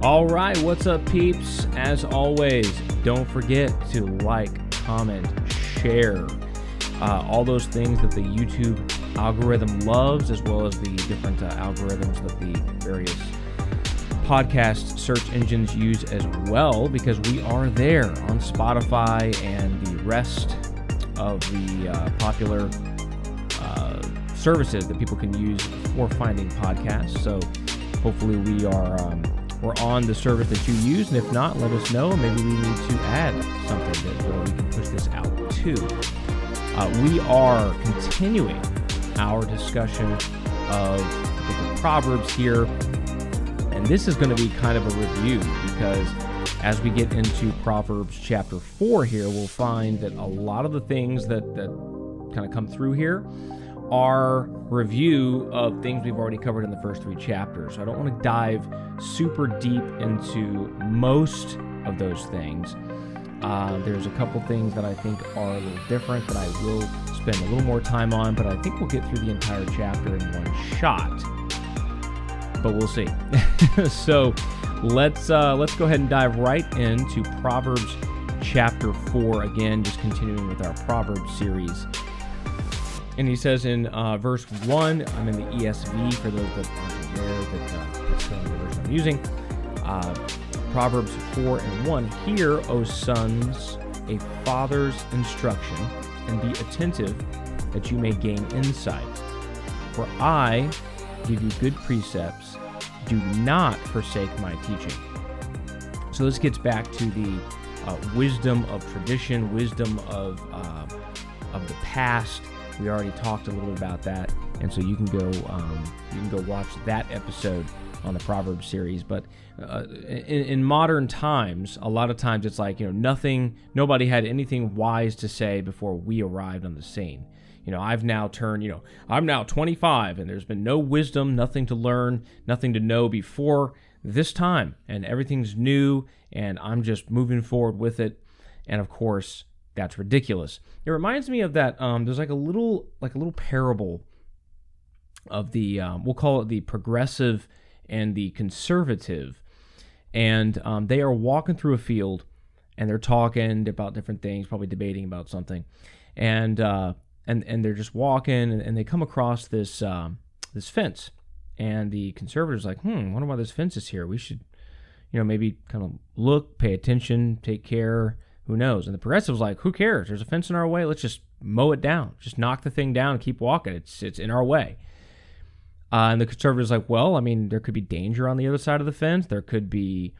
All right, what's up, peeps? As always, don't forget to like, comment, share, uh, all those things that the YouTube algorithm loves, as well as the different uh, algorithms that the various podcast search engines use as well, because we are there on Spotify and the rest of the uh, popular uh, services that people can use for finding podcasts. So hopefully we are um, we're on the service that you use, and if not, let us know. Maybe we need to add something that we can push this out to. Uh, we are continuing our discussion of the Proverbs here, and this is going to be kind of a review because as we get into Proverbs chapter four here, we'll find that a lot of the things that that kind of come through here are review of things we've already covered in the first three chapters. I don't want to dive super deep into most of those things. Uh, there's a couple things that I think are a little different that I will spend a little more time on, but I think we'll get through the entire chapter in one shot. But we'll see. so let's uh, let's go ahead and dive right into Proverbs chapter four again, just continuing with our Proverbs series. And he says in uh, verse 1, I'm in the ESV for those that aren't aware that uh, the version I'm using. Uh, Proverbs 4 and 1 Hear, O sons, a father's instruction, and be attentive that you may gain insight. For I give you good precepts, do not forsake my teaching. So this gets back to the uh, wisdom of tradition, wisdom of, uh, of the past we already talked a little bit about that, and so you can go um, you can go watch that episode on the Proverbs series. But uh, in, in, modern times, a lot of times it's like you know nothing, nobody had anything wise to say before we arrived on the scene. You know, I've now turned, you know, I'm now 25, and there's been no wisdom, nothing to learn, nothing to know before this time, and everything's new, and I'm just moving forward with it. And of course, that's ridiculous. It reminds me of that. Um, there's like a little like a little parable of the um, we'll call it the progressive and the conservative, and um, they are walking through a field and they're talking about different things, probably debating about something, and uh, and and they're just walking and, and they come across this um, this fence, and the conservatives like, hmm, wonder why this fence is here. We should, you know, maybe kind of look, pay attention, take care who knows? And the progressives like, who cares? There's a fence in our way. Let's just mow it down. Just knock the thing down and keep walking. It's it's in our way. Uh, and the conservatives like, well, I mean, there could be danger on the other side of the fence. There could be,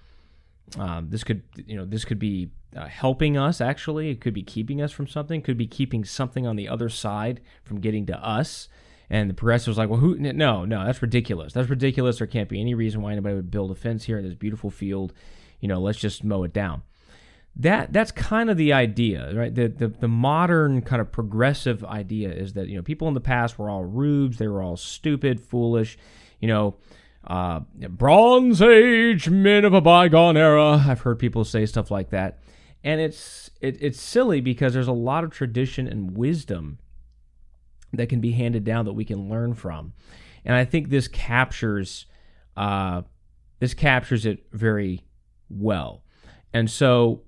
um, this could, you know, this could be uh, helping us. Actually, it could be keeping us from something. Could be keeping something on the other side from getting to us. And the progressives like, well, who? No, no, that's ridiculous. That's ridiculous. There can't be any reason why anybody would build a fence here in this beautiful field. You know, let's just mow it down that that's kind of the idea, right? The, the the modern kind of progressive idea is that you know people in the past were all rubes, they were all stupid, foolish, you know, uh, Bronze Age men of a bygone era. I've heard people say stuff like that, and it's it, it's silly because there's a lot of tradition and wisdom that can be handed down that we can learn from, and I think this captures uh, this captures it very well, and so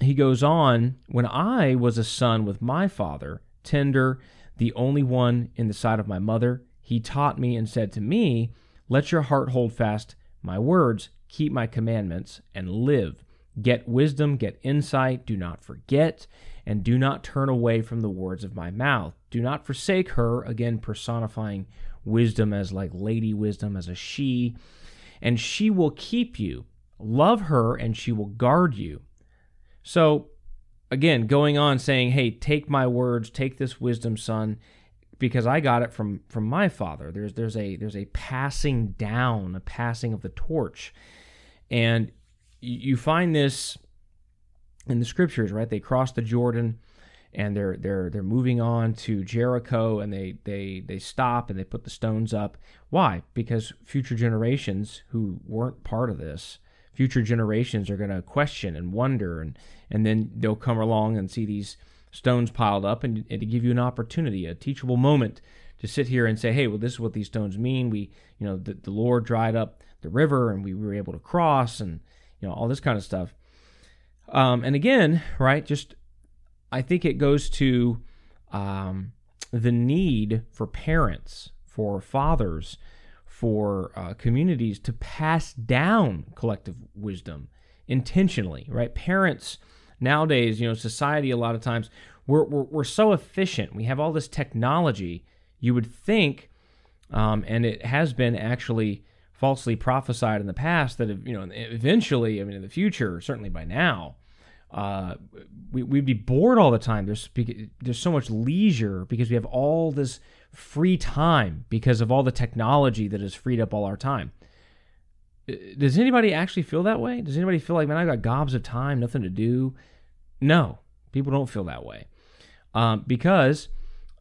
he goes on, when I was a son with my father, tender, the only one in the sight of my mother, he taught me and said to me, Let your heart hold fast my words, keep my commandments, and live. Get wisdom, get insight, do not forget, and do not turn away from the words of my mouth. Do not forsake her, again personifying wisdom as like lady wisdom, as a she, and she will keep you. Love her, and she will guard you. So, again, going on saying, "Hey, take my words, take this wisdom, son, because I got it from from my father." There's there's a there's a passing down, a passing of the torch, and you find this in the scriptures, right? They cross the Jordan and they're they're they're moving on to Jericho and they they they stop and they put the stones up. Why? Because future generations who weren't part of this future generations are going to question and wonder and and then they'll come along and see these stones piled up and, and, to give you an opportunity a teachable moment to sit here and say hey well this is what these stones mean we you know the, the lord dried up the river and we were able to cross and you know all this kind of stuff. Um, and again, right, just I think it goes to um, the need for parents, for fathers, for uh, communities to pass down collective wisdom intentionally, right? Parents nowadays, you know, society a lot of times we're, we're, we're so efficient. We have all this technology. You would think, um, and it has been actually falsely prophesied in the past that, you know, eventually, I mean, in the future, certainly by now, uh, we, we'd be bored all the time. There's there's so much leisure because we have all this free time because of all the technology that has freed up all our time. Uh, does anybody actually feel that way? Does anybody feel like, man, I got gobs of time, nothing to do? No, people don't feel that way um, because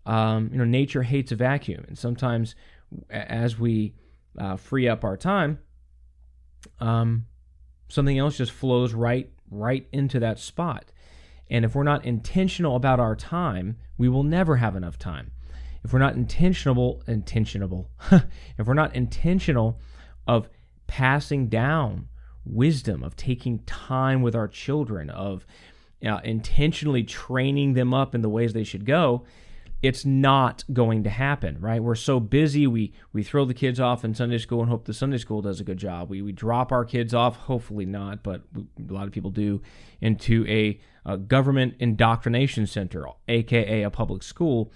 um, you know nature hates a vacuum, and sometimes as we uh, free up our time, um, something else just flows right right into that spot. And if we're not intentional about our time, we will never have enough time. If we're not intentional, intentional, if we're not intentional of passing down wisdom, of taking time with our children, of uh, intentionally training them up in the ways they should go, it's not going to happen, right? We're so busy. We we throw the kids off in Sunday school and hope the Sunday school does a good job. We we drop our kids off, hopefully not, but we, a lot of people do, into a, a, government indoctrination center, aka a public school,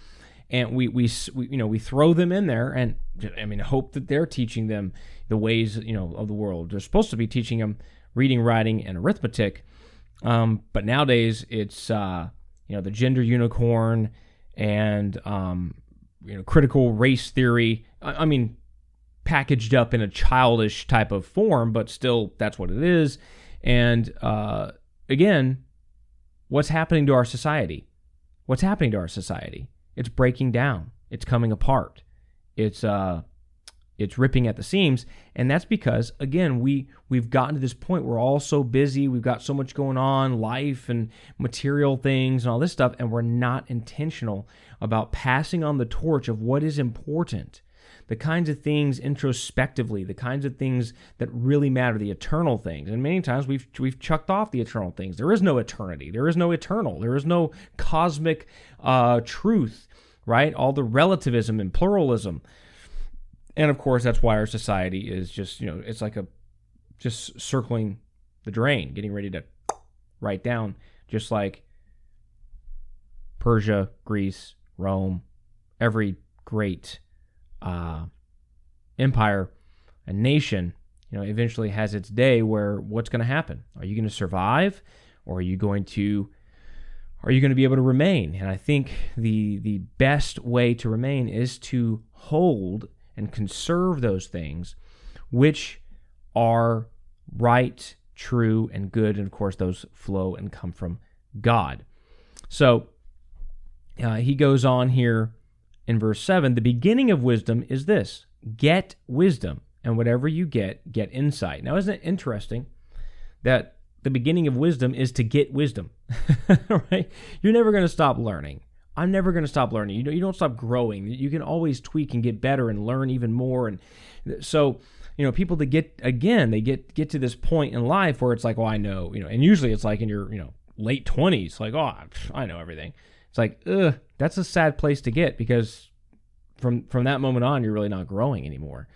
and we, we we you know we throw them in there and I mean hope that they're teaching them the ways you know of the world. They're supposed to be teaching them reading, writing, and arithmetic, um, but nowadays it's uh, you know the gender unicorn and um, you know critical race theory. I, I mean, packaged up in a childish type of form, but still that's what it is. And uh, again, what's happening to our society? What's happening to our society? It's breaking down. It's coming apart. It's uh, it's ripping at the seams. And that's because again we we've gotten to this point we're all so busy we've got so much going on life and material things and all this stuff and we're not intentional about passing on the torch of what is important. The kinds of things introspectively the kinds of things that really matter the eternal things. And many times we've we've chucked off the eternal things. There is no eternity. There is no eternal. There is no cosmic uh, truth right? All the relativism and pluralism and of course that's why our society is just you know it's like a just circling the drain getting ready to write down just like persia greece rome every great uh, empire and nation you know eventually has its day where what's going to happen? Are you going to survive? Or are you going to are you going to be able to remain? And i think the the best way to remain is to hold and conserve those things which are right, true, and good. And of course, those flow and come from God. So uh, he goes on here in verse 7 the beginning of wisdom is this get wisdom, and whatever you get, get insight. Now, isn't it interesting that the beginning of wisdom is to get wisdom? right? You're never going to stop learning. I'm never going to stop learning. You know, you don't stop growing. You can always tweak and get better and learn even more. And so, you know, people that get again, they get get to this point in life where it's like, oh, I know, you know, and usually it's like in your, you know, late 20s, like, oh, I know everything. It's like, ugh, that's a sad place to get because from from that moment on, you're really not growing anymore.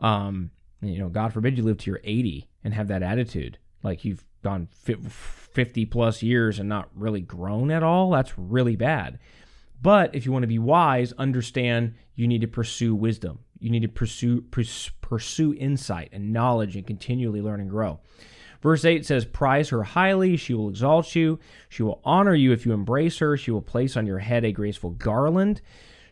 Um, you know, God forbid you live to your 80 and have that attitude, like you've gone 50 plus years and not really grown at all, that's really bad. But if you want to be wise, understand you need to pursue wisdom. You need to pursue pursue insight and knowledge and continually learn and grow. Verse 8 says, Prize her highly, she will exalt you. She will honor you if you embrace her. She will place on your head a graceful garland.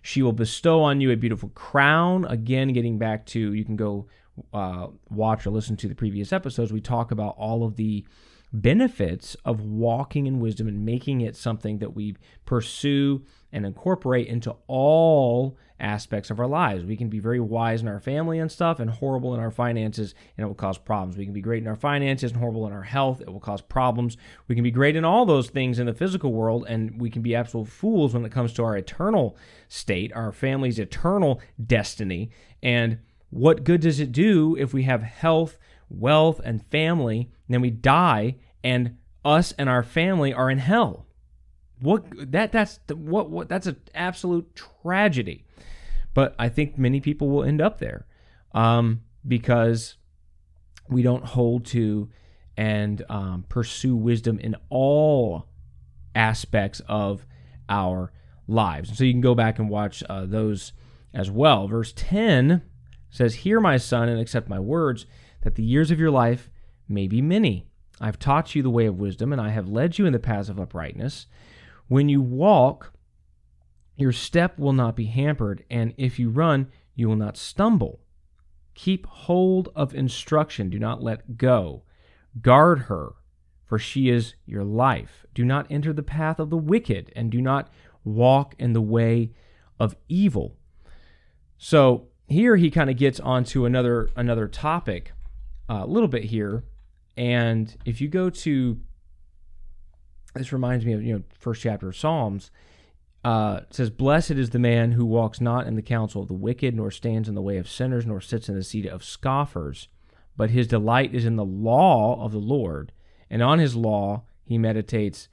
She will bestow on you a beautiful crown. Again, getting back to, you can go uh, watch or listen to the previous episodes. We talk about all of the benefits of walking in wisdom and making it something that we pursue and incorporate into all aspects of our lives. We can be very wise in our family and stuff and horrible in our finances, and it will cause problems. We can be great in our finances and horrible in our health, it will cause problems. We can be great in all those things in the physical world, and we can be absolute fools when it comes to our eternal state, our family's eternal destiny. And what good does it do if we have health, wealth, and family, and then we die and us and our family are in hell? What that that's what what that's an absolute tragedy. But I think many people will end up there um, because we don't hold to and um, pursue wisdom in all aspects of our lives. So you can go back and watch uh, those as well. Verse 10 says, Hear, my son, and accept my words, that the years of your life may be many. I've taught you the way of wisdom, and I have led you in the paths of uprightness. When you walk, your step will not be hampered, and if you run, you will not stumble. Keep hold of instruction, do not let go. Guard her, for she is your life. Do not enter the path of the wicked, and do not walk in the way of evil. So here he kind of gets onto another another topic a little bit here, and if you go to this reminds me of you know first chapter of Psalms. Uh, it says, "Blessed is the man who walks not in the counsel of the wicked, nor stands in the way of sinners, nor sits in the seat of scoffers, but his delight is in the law of the Lord, and on his law he meditates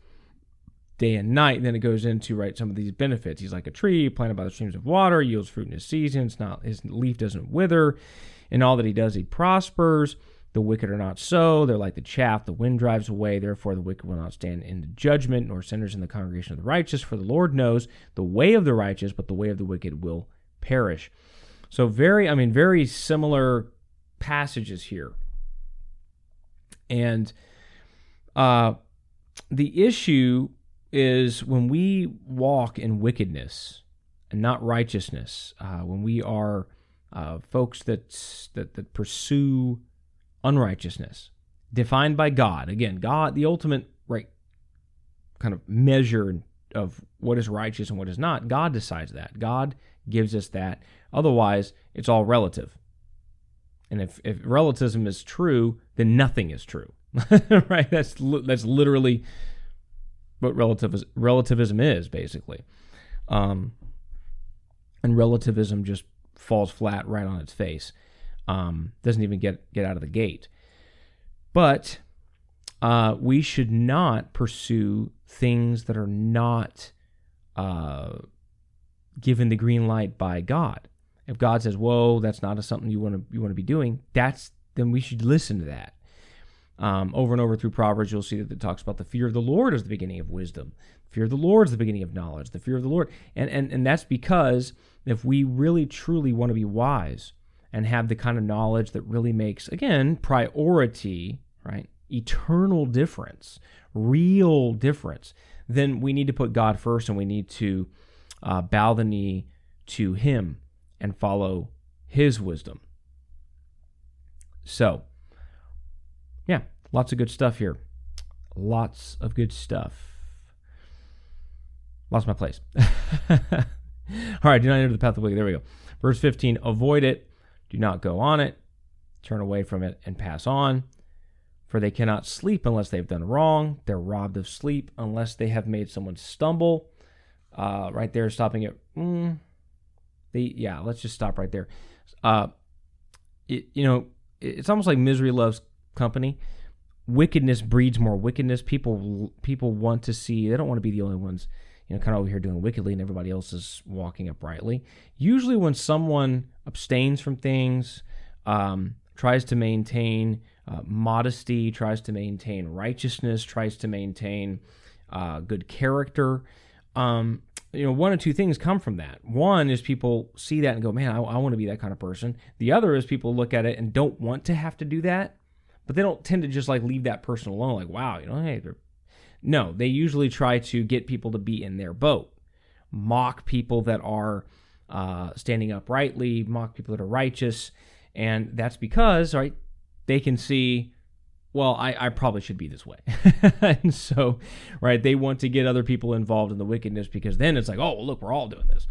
day and night. And then it goes into right some of these benefits. He's like a tree planted by the streams of water, yields fruit in his season. It's not his leaf doesn't wither. In all that he does, he prospers. The wicked are not so. They're like the chaff the wind drives away. Therefore, the wicked will not stand in the judgment, nor sinners in the congregation of the righteous. For the Lord knows the way of the righteous, but the way of the wicked will perish. So, very, I mean, very similar passages here. And uh, the issue is when we walk in wickedness and not righteousness, uh, when we are uh, folks that, that that pursue unrighteousness, defined by God. Again, God, the ultimate right kind of measure of what is righteous and what is not. God decides that. God gives us that. Otherwise, it's all relative. And if, if relativism is true, then nothing is true. right? That's that's literally what relativism, relativism is basically. Um, and relativism just falls flat right on its face. Um, doesn't even get get out of the gate. But uh, we should not pursue things that are not uh, given the green light by God. If God says, "Whoa, that's not a, something you want to you want to be doing," that's then we should listen to that. Um, over and over through Proverbs, you'll see that it talks about the fear of the Lord is the beginning of wisdom. Fear of the Lord is the beginning of knowledge. The fear of the Lord, and and and that's because if we really truly want to be wise and have the kind of knowledge that really makes again priority, right, eternal difference, real difference, then we need to put God first, and we need to uh, bow the knee to Him and follow His wisdom. So lots of good stuff here. Lots of good stuff. Lost my place. All right, do not enter the path of the wicked. There we go. Verse 15 Avoid it, do not go on it, turn away from it, and pass on. For they cannot sleep unless they've done wrong. They're robbed of sleep unless they have made someone stumble. Uh, right there, stopping it. Mm, they, yeah, let's just stop right there. Uh, it, you know, it's almost like misery loves company. Wickedness breeds more wickedness. People people want to see. They don't want to be the only ones, you know, kind of over here doing wickedly, and everybody else is walking uprightly. Usually, when someone abstains from things, um, tries to maintain uh, modesty, tries to maintain righteousness, tries to maintain uh, good character. Um, you know, one or two things come from that. One is people see that and go, man, I, I want to be that kind of person. The other is people look at it and don't want to have to do that but they don't tend to just like leave that person alone like wow you know hey they're no they usually try to get people to be in their boat mock people that are uh, standing uprightly mock people that are righteous and that's because right they can see well I, I probably should be this way. And so right they want to get other people involved in the wickedness because then it's like oh well, look we're all doing this.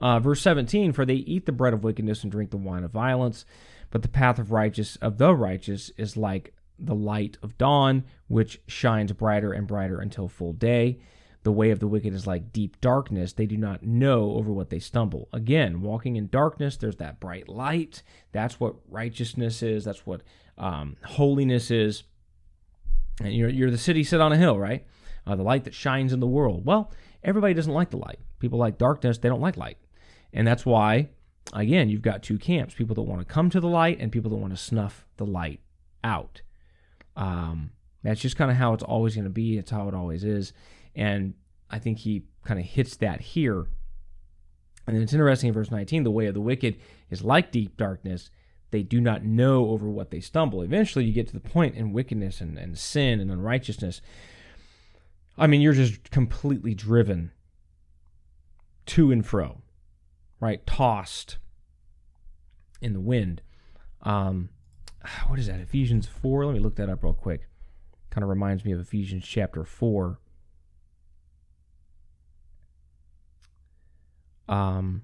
Uh, verse 17 for they eat the bread of wickedness and drink the wine of violence but the path of righteous of the righteous is like the light of dawn, which shines brighter and brighter until full day. the way of the wicked is like deep darkness. They do not know over what they stumble. Again, walking in darkness, there's that bright light. That's what righteousness is. That's what um, holiness is. And you're, you're the city set on a hill, right? Uh, the light that shines in the world. Well, everybody doesn't like the light. People like darkness, they don't like light. And that's why, again, you've got two camps people that want to come to the light and people that want to snuff the light out. Um, that's just kind of how it's always going to be. It's how it always is. And I think he kind of hits that here. And it's interesting in verse 19 the way of the wicked is like deep darkness. They do not know over what they stumble. Eventually, you get to the point in wickedness and, and sin and unrighteousness. I mean, you're just completely driven to and fro, right? Tossed in the wind. Um, what is that? Ephesians 4? Let me look that up real quick. Kind of reminds me of Ephesians chapter 4. Um,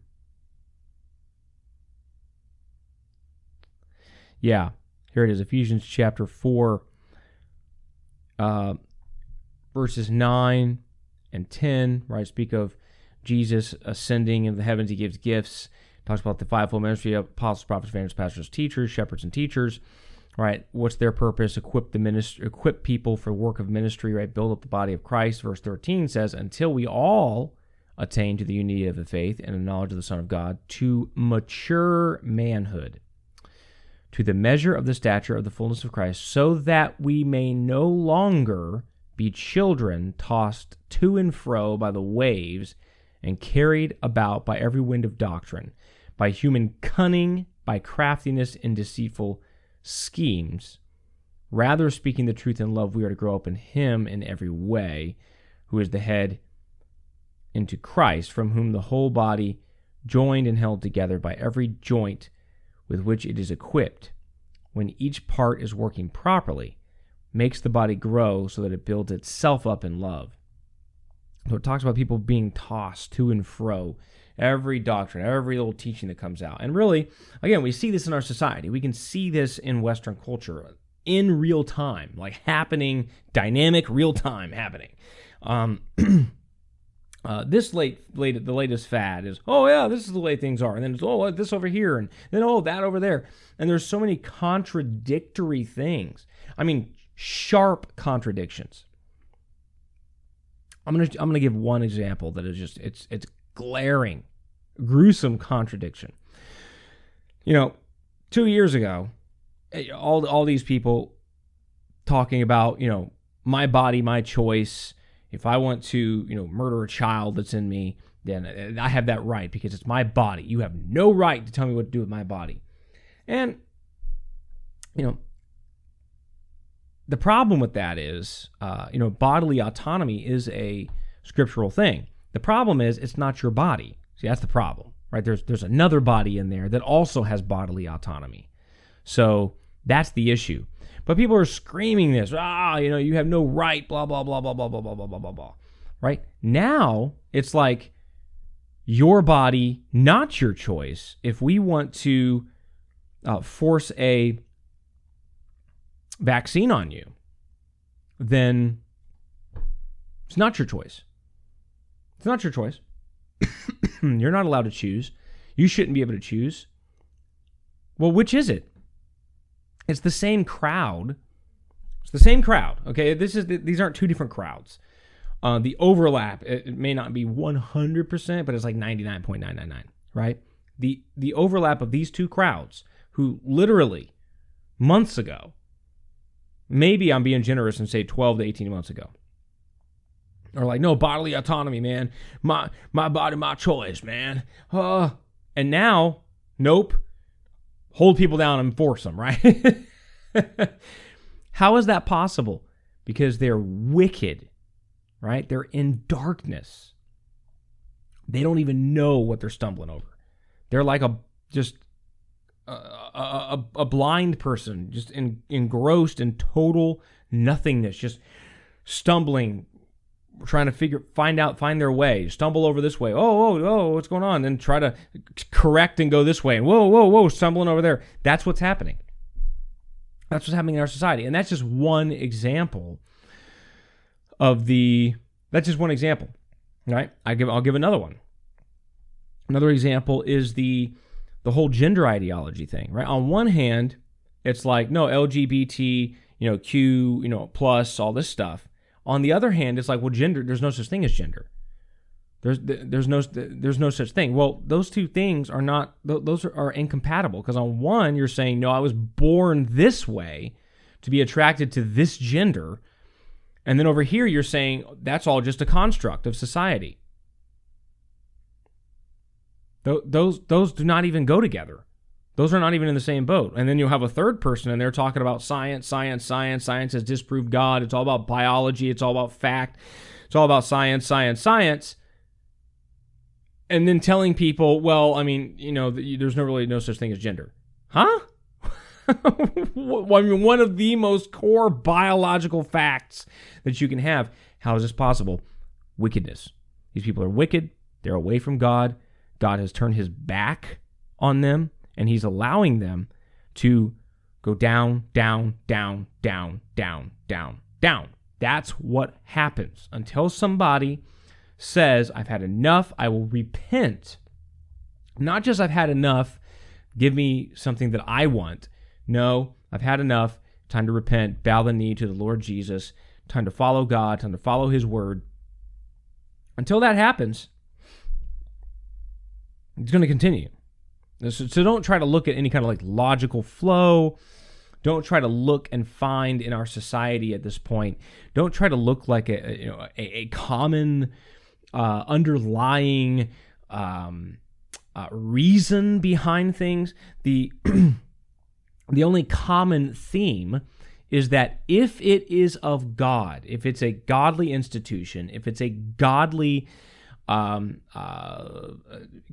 yeah, here it is Ephesians chapter 4, uh, verses 9 and 10, right? Speak of Jesus ascending into the heavens, he gives gifts. Talks about the fivefold ministry of apostles, prophets, evangelists, pastors, teachers, shepherds, and teachers. Right? What's their purpose? Equip the ministry, equip people for the work of ministry. Right? Build up the body of Christ. Verse thirteen says, "Until we all attain to the unity of the faith and the knowledge of the Son of God, to mature manhood, to the measure of the stature of the fullness of Christ, so that we may no longer be children tossed to and fro by the waves and carried about by every wind of doctrine, by human cunning, by craftiness and deceitful schemes. Rather, speaking the truth in love, we are to grow up in Him in every way, who is the head into Christ, from whom the whole body, joined and held together by every joint with which it is equipped, when each part is working properly, makes the body grow so that it builds itself up in love. So it talks about people being tossed to and fro, every doctrine, every little teaching that comes out. And really, again, we see this in our society. We can see this in Western culture in real time, like happening, dynamic, real time happening. Um, Uh, this late, late, the latest fad is, oh yeah, this is the way things are, and then it's oh this over here, and then oh that over there, and there's so many contradictory things. I mean, sharp contradictions. I'm gonna I'm gonna give one example that is just it's it's glaring, gruesome contradiction. You know, two years ago, eh, all all these people talking about you know my body, my choice if I want to, you know, murder a child that's in me, then I have that right because it's my body. You have no right to tell me what to do with my body. And, you know, the problem with that is, uh, you know, bodily autonomy is a scriptural thing. The problem is it's not your body. See, that's the problem, right? There's there's another body in there that also has bodily autonomy. So that's the issue. But people are screaming this, ah, you know, you have no right, blah, blah, blah, blah, blah, blah, blah, blah, blah, blah, blah. Right? Now it's like your body, not your choice. If we want to uh, force a vaccine on you, then it's not your choice. It's not your choice. You're not allowed to choose. You shouldn't be able to choose. Well, which is it? It's the same crowd. It's the same crowd. Okay, this is these aren't two different crowds. Uh, the overlap it, it may not be 100%, but it's like 99.999, right? The the overlap of these two crowds who literally months ago, maybe I'm being generous and say 12 to 18 months ago, Or like, no bodily autonomy, man. My my body, my choice, man. Uh, and now, nope hold people down and force them, right? How is that possible? Because they're wicked, right? They're in darkness. They don't even know what they're stumbling over. They're like a just a, a, blind person, just in, engrossed in total nothingness, just stumbling trying to figure find out find their way stumble over this way. Oh oh oh what's going on? Then try to correct and go this way. And whoa whoa whoa stumbling over there. That's what's happening. That's what's happening in our society. And that's just one example of the That's just one example, right? I give I'll give another one. Another example is the the whole gender ideology thing, right? On one hand, it's like no LGBT, you know, Q, you know, plus all this stuff. On the other hand, it's like well, gender. There's no such thing as gender. There's there's no there's no such thing. Well, those two things are not those are, are incompatible because on one you're saying no, I was born this way to be attracted to this gender, and then over here you're saying that's all just a construct of society. Those those do not even go together. Those are not even in the same boat. And then you'll have a third person and they're talking about science, science, science. Science has disproved God. It's all about biology. It's all about fact. It's all about science, science, science and then telling people, well, I mean, you know, there's no really no such thing as gender, huh? I mean, one of the most core biological facts that you can have. How is this possible? Wickedness. These people are wicked. They're away from God. God has turned his back on them, and he's allowing them to go down, down, down, down, down, down, down. That's what happens until somebody says, I've had enough, I will repent. Not just I've had enough, give me something that I want. No, I've had enough, time to repent, bow the knee to the Lord Jesus, time to follow God, time to follow His word. Until that happens, it's going to continue. So, so don't try to look at any kind of like logical flow. Don't try to look and find in our society at this point. Don't try to look like a you know a, a common uh, underlying um, uh, reason behind things. The the only common theme is that if it is of God, if it's a godly institution, if it's a godly um, uh,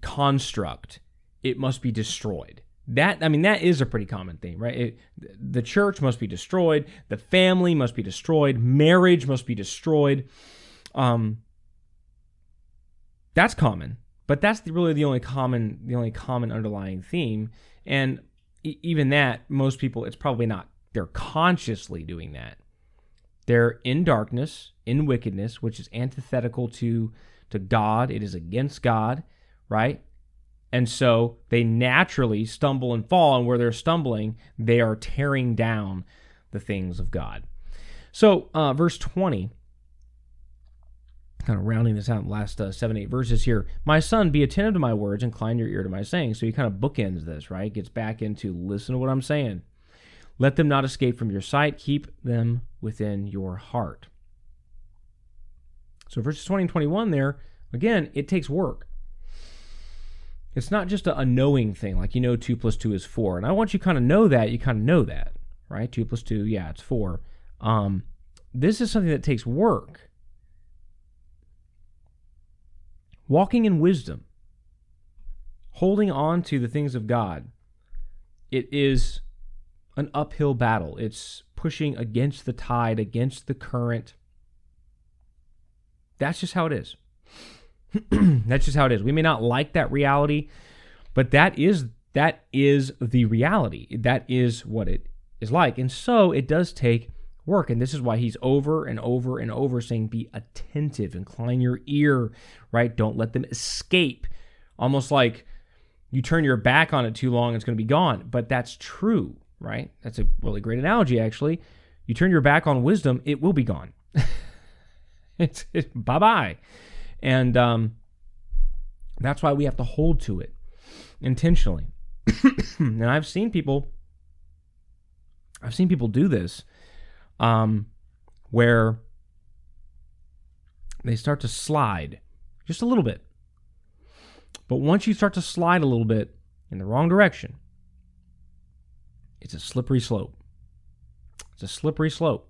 construct, it must be destroyed. That I mean, that is a pretty common theme, right? It, the church must be destroyed. The family must be destroyed. Marriage must be destroyed. Um, that's common, but that's the, really the only common the only common underlying theme. And even that, most people, it's probably not. They're consciously doing that. They're in darkness, in wickedness, which is antithetical to to God. It is against God, right? And so they naturally stumble and fall, and where they're stumbling, they are tearing down the things of God. So, uh, verse 20 kind of rounding this out last uh, seven, eight verses here. My son, be attentive to my words, incline your ear to my saying. So he kind of bookends this, right? Gets back into listen to what I'm saying. Let them not escape from your sight. Keep them within your heart. So verses 20 and 21 there, again, it takes work. It's not just a, a knowing thing, like you know 2 plus 2 is 4. And I want you kind of know that, you kind of know that, right? 2 plus 2, yeah, it's 4. Um, this is something that takes work. walking in wisdom, holding on to the things of God, it is an uphill battle. It's pushing against the tide, against the current. That's just how it is. That's just how it is. We may not like that reality, but that is that is the reality. That is what it is like. And so it does take work. And this is why he's over and over and over saying, be attentive, incline your ear, right? Don't let them escape. Almost like you turn your back on it too long, it's going to be gone. But that's true, right? That's a really great analogy, actually. You turn your back on wisdom, it will be gone. it's, bye bye. And um, that's why we have to hold to it intentionally. and I've seen people, I've seen people do this um, where they start to slide just a little bit. But once you start to slide a little bit in the wrong direction, it's a slippery slope. It's a slippery slope.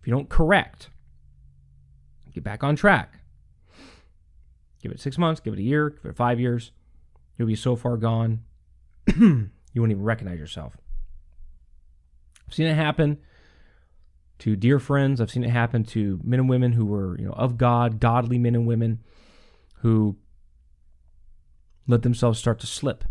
If you don't correct, get back on track. Give it six months, give it a year, give it five years. You'll be so far gone, you won't even recognize yourself. I've seen it happen to dear friends. I've seen it happen to men and women who were, you know, of God, godly men and women who let themselves start to slip,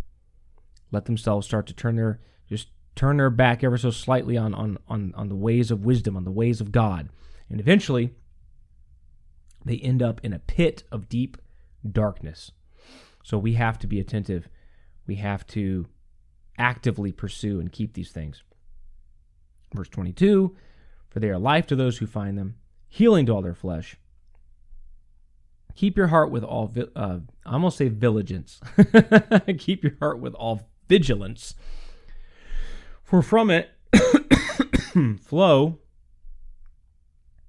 let themselves start to turn their just turn their back ever so slightly on on on, on the ways of wisdom, on the ways of God. And eventually they end up in a pit of deep darkness. So we have to be attentive. We have to actively pursue and keep these things. Verse 22 For they are life to those who find them, healing to all their flesh. Keep your heart with all, uh, I almost say vigilance. Keep your heart with all vigilance. For from it flow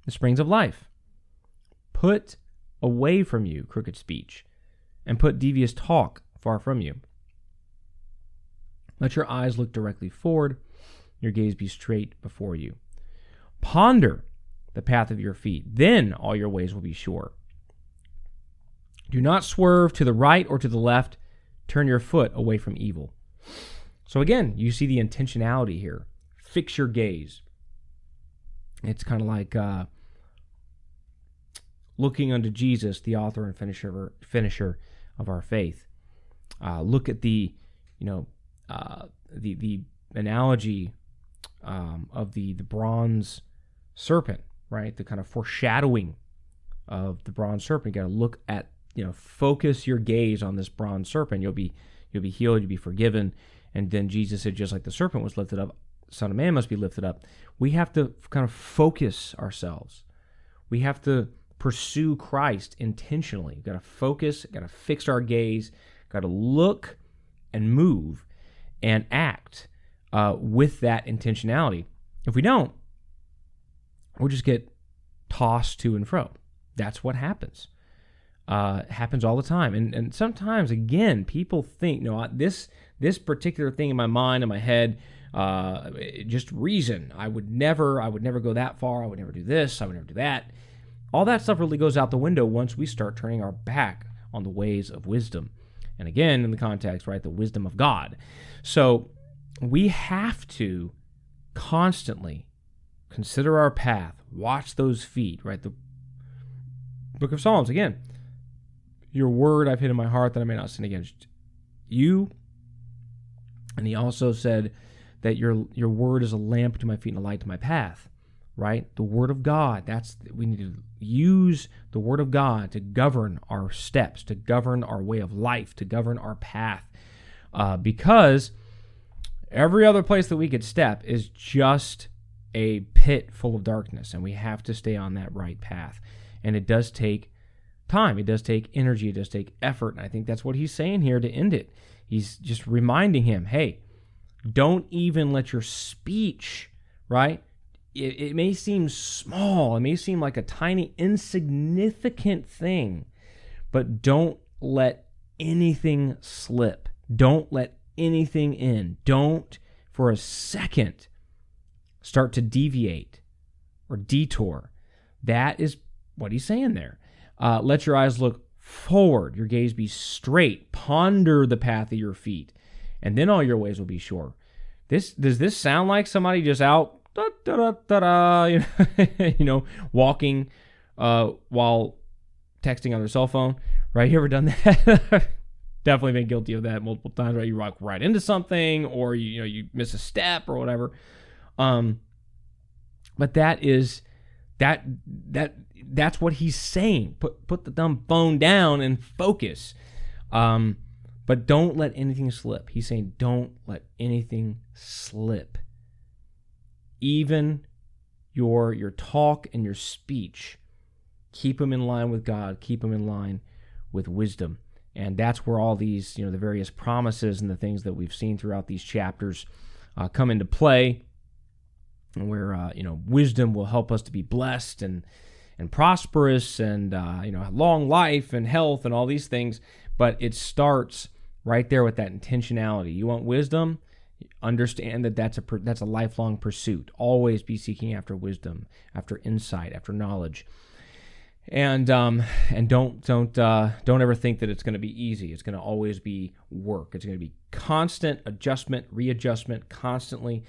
the springs of life. Put away from you crooked speech, and put devious talk far from you. Let your eyes look directly forward, your gaze be straight before you. Ponder the path of your feet, then all your ways will be sure. Do not swerve to the right or to the left, turn your foot away from evil. So again, you see the intentionality here. Fix your gaze. It's kind of like uh, looking unto Jesus, the author and finisher, finisher of our faith. Uh, look at the, you know, uh, the the analogy um, of the the bronze serpent, right? The kind of foreshadowing of the bronze serpent. You got to look at, you know, focus your gaze on this bronze serpent. You'll be you'll be healed. You'll be forgiven. And then Jesus said, just like the serpent was lifted up, Son of Man must be lifted up. We have to kind of focus ourselves. We have to pursue Christ intentionally. We've Got to focus, got to fix our gaze, got to look and move and act uh, with that intentionality. If we don't, we'll just get tossed to and fro. That's what happens. Uh, happens all the time, and and sometimes again, people think, no, this this particular thing in my mind, in my head, uh, just reason. I would never, I would never go that far. I would never do this. I would never do that. All that stuff really goes out the window once we start turning our back on the ways of wisdom. And again, in the context, right, the wisdom of God. So we have to constantly consider our path, watch those feet, right? The book of Psalms, again, your word I've hid in my heart that I may not sin against you. And he also said that your your word is a lamp to my feet and a light to my path right? The Word of God. That's we need to use the Word of God to govern our steps, to govern our way of life, to govern our path, uh, because every other place that we could step is just a pit full of darkness, and we have to stay on that right path. And it does take time. It does take energy. It does take effort. And I think that's what he's saying here to end it. He's just reminding him, hey, don't even let your speech, right? It, it may seem small, it may seem like a tiny, insignificant thing, but don't let anything slip. Don't let anything in. Don't for a second start to deviate or detour. That is what he's saying there. Uh, let your eyes look forward, your gaze be straight, ponder the path of your feet, and then all your ways will be sure. This does this sound like somebody just out da, da, da, da, you know, you know walking uh, while texting on their cell phone, right? You ever done that? Definitely been guilty of that multiple times, right? You walk right into something, or you, you know you miss a step or whatever. Um, but that is that that that's what he's saying. Put put the dumb phone down and focus. Um, but don't let anything slip. He's saying don't let anything slip even your your talk and your speech keep them in line with God, keep them in line with wisdom. And that's where all these, you know, the various promises and the things that we've seen throughout these chapters uh, come into play. Where, uh, you know, wisdom will help us to be blessed and, and prosperous and, uh, you know, long life and health and all these things. But it starts right there with that intentionality. You want wisdom? Understand that that's a that's a lifelong pursuit. Always be seeking after wisdom after insight after knowledge. And um and don't don't uh don't ever think that it's going to be easy. It's going to always be work. It's going to be constant adjustment readjustment constantly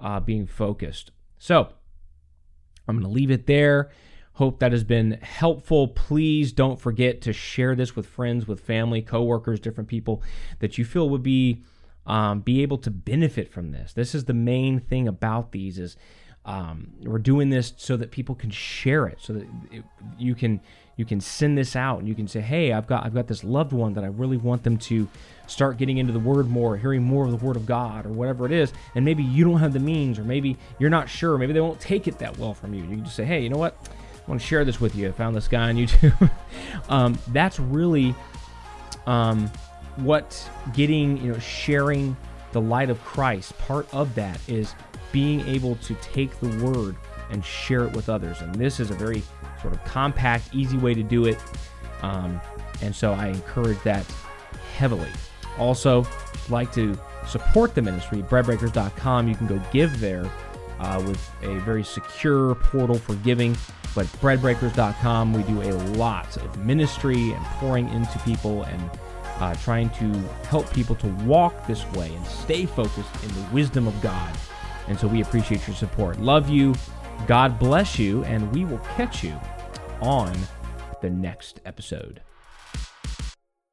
uh being focused. So i'm going to leave it there. Hope that has been helpful. Please don't forget to share this with friends with family coworkers different people that you feel would be um, be able to benefit from this. This is the main thing about these is Um, we're doing this so that people can share it, so that it, you can you can send this out and you can say, "Hey, I've got I've got this loved one that I really want them to start getting into the Word more, hearing more of the Word of God, or whatever it is." And maybe you don't have the means, or maybe you're not sure. Maybe they won't take it that well from you. You can just say, "Hey, you know what? I want to share this with you. I found this guy on YouTube." um, that's really um, what getting you know sharing the light of Christ. Part of that is being able to take the word and share it with others. And this is a very sort of compact, easy way to do it. Um, and so I encourage that heavily. Also, like to support the ministry, breadbreakers.com, you can go give there uh, with a very secure portal for giving. But breadbreakers.com, we do a lot of ministry and pouring into people and uh, trying to help people to walk this way and stay focused in the wisdom of God. And so we appreciate your support. Love you. God bless you. And we will catch you on the next episode.